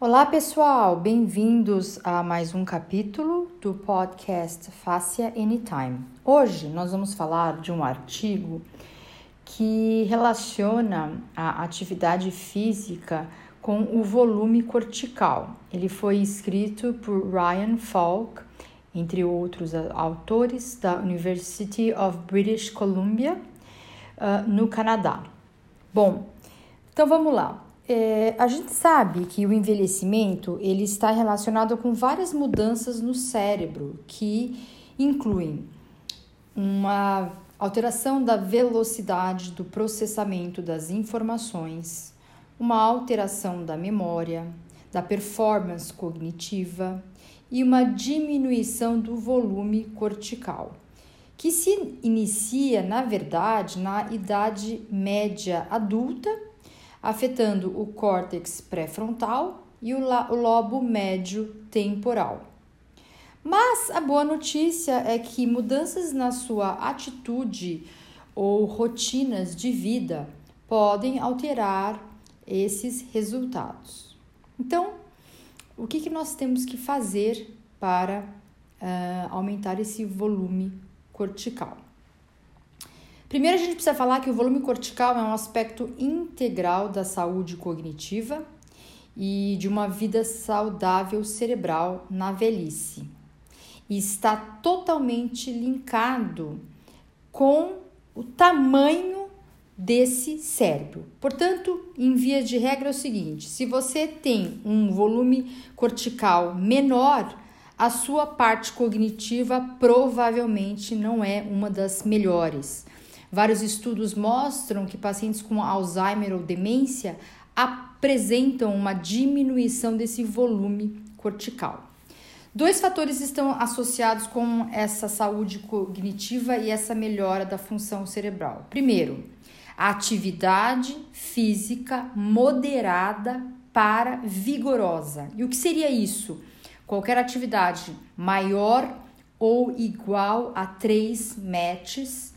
Olá, pessoal! Bem-vindos a mais um capítulo do podcast Fácia Anytime. Hoje nós vamos falar de um artigo que relaciona a atividade física com o volume cortical. Ele foi escrito por Ryan Falk, entre outros autores, da University of British Columbia, uh, no Canadá. Bom, então vamos lá. É, a gente sabe que o envelhecimento ele está relacionado com várias mudanças no cérebro que incluem uma alteração da velocidade do processamento das informações, uma alteração da memória, da performance cognitiva e uma diminuição do volume cortical, que se inicia, na verdade, na idade média adulta afetando o córtex pré-frontal e o, lobo médio temporal. Mas a boa notícia é que mudanças na sua atitude ou rotinas de vida podem alterar esses resultados. Então, o que, que nós temos que fazer para uh, aumentar esse volume cortical? Primeiro, a gente precisa falar que o volume cortical é um aspecto integral da saúde cognitiva e de uma vida saudável cerebral na velhice. E está totalmente linkado com o tamanho desse cérebro. Portanto, em via de regra é o seguinte: se você tem um volume cortical menor, a sua parte cognitiva provavelmente não é uma das melhores. Vários estudos mostram que pacientes com Alzheimer ou demência apresentam uma diminuição desse volume cortical. Dois fatores estão associados com essa saúde cognitiva e essa melhora da função cerebral. Primeiro, a atividade física moderada para vigorosa. E o que seria isso? Qualquer atividade maior ou igual a 3 METs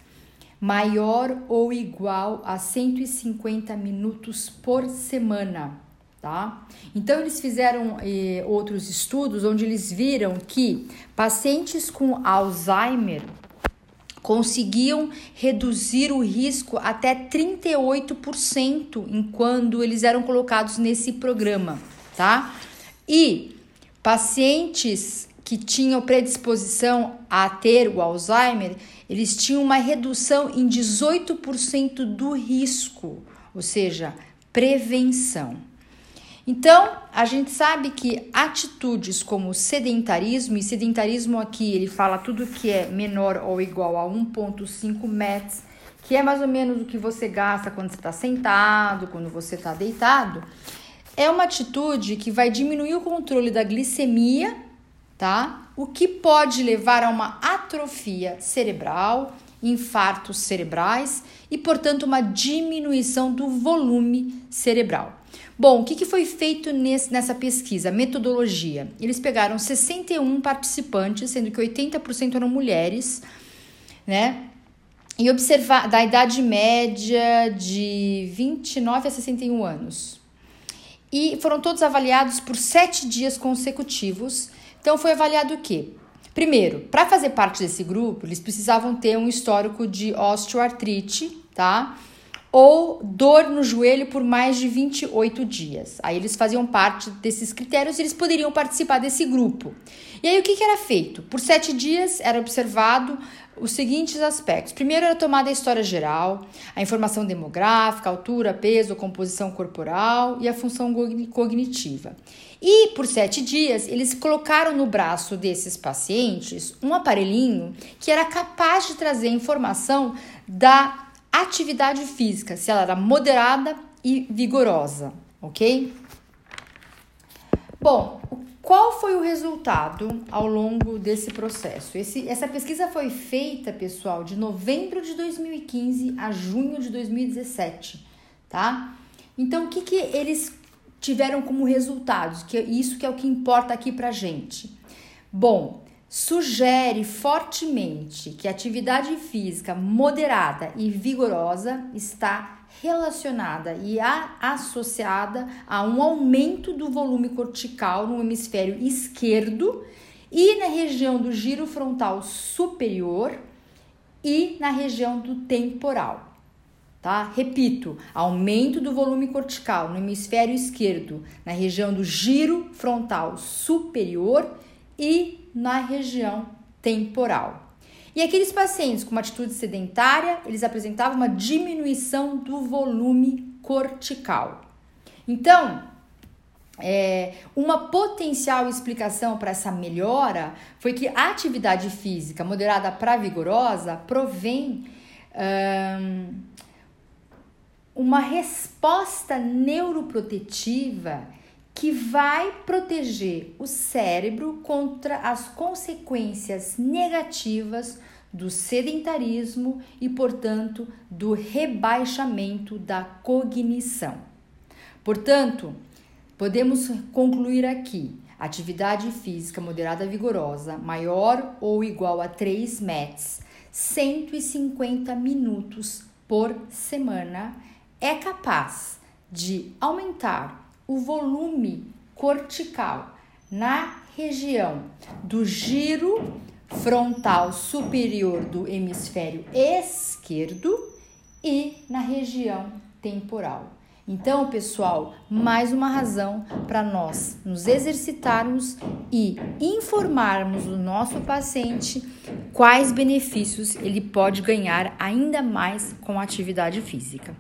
maior ou igual a 150 minutos por semana, tá? Então eles fizeram eh, outros estudos onde eles viram que pacientes com Alzheimer conseguiam reduzir o risco até 38% enquanto eles eram colocados nesse programa, tá? E pacientes que tinham predisposição a ter o Alzheimer, eles tinham uma redução em 18% do risco, ou seja, prevenção. Então, a gente sabe que atitudes como sedentarismo, e sedentarismo aqui ele fala tudo que é menor ou igual a 1,5 metros, que é mais ou menos o que você gasta quando você está sentado, quando você está deitado, é uma atitude que vai diminuir o controle da glicemia tá? O que pode levar a uma atrofia cerebral, infartos cerebrais e, portanto, uma diminuição do volume cerebral. Bom, o que, foi feito nesse, nessa pesquisa? Metodologia. Eles pegaram 61 participantes, sendo que 80% eram mulheres, né? E observar da idade média de 29 a 61 anos. E foram todos avaliados por sete dias consecutivos então foi avaliado o quê? Primeiro, para fazer parte desse grupo, eles precisavam ter um histórico de osteoartrite, tá? Ou dor no joelho por mais de 28 dias. Aí eles faziam parte desses critérios e eles poderiam participar desse grupo. E aí o que, que era feito? Por sete dias era observado os seguintes aspectos. Primeiro era tomada a história geral, a informação demográfica, altura, peso, composição corporal e a função cognitiva. E por sete dias, eles colocaram no braço desses pacientes um aparelhinho que era capaz de trazer informação da atividade física, se ela era moderada e vigorosa, ok? Bom, qual foi o resultado ao longo desse processo? Esse, essa pesquisa foi feita, pessoal, de novembro de 2015 a junho de 2017, tá? Então, o que, que eles tiveram como resultados, que é isso que é o que importa aqui pra gente. Bom, sugere fortemente que a atividade física moderada e vigorosa está relacionada e associada a um aumento do volume cortical no hemisfério esquerdo e na região do giro frontal superior e na região do temporal. Tá? Repito, aumento do volume cortical no hemisfério esquerdo, na região do giro frontal superior e na região temporal. E aqueles pacientes com uma atitude sedentária, eles apresentavam uma diminuição do volume cortical. Então, é, uma potencial explicação para essa melhora foi que a atividade física moderada para vigorosa provém hum, uma resposta neuroprotetiva que vai proteger o cérebro contra as consequências negativas do sedentarismo e, portanto, do rebaixamento da cognição. Portanto, podemos concluir aqui: atividade física moderada vigorosa, maior ou igual a 3 METs, 150 minutos por semana, é capaz de aumentar o volume cortical na região do giro frontal superior do hemisfério esquerdo e na região temporal. Então, pessoal, mais uma razão para nós nos exercitarmos e informarmos o nosso paciente quais benefícios ele pode ganhar ainda mais com a atividade física.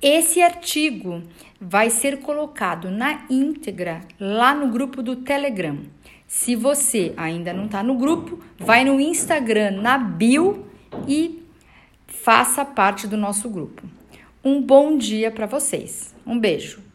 Esse artigo vai ser colocado na íntegra lá no grupo do Telegram. Se você ainda não está no grupo, vai no Instagram, na bio e faça parte do nosso grupo. Um bom dia para vocês. Um beijo.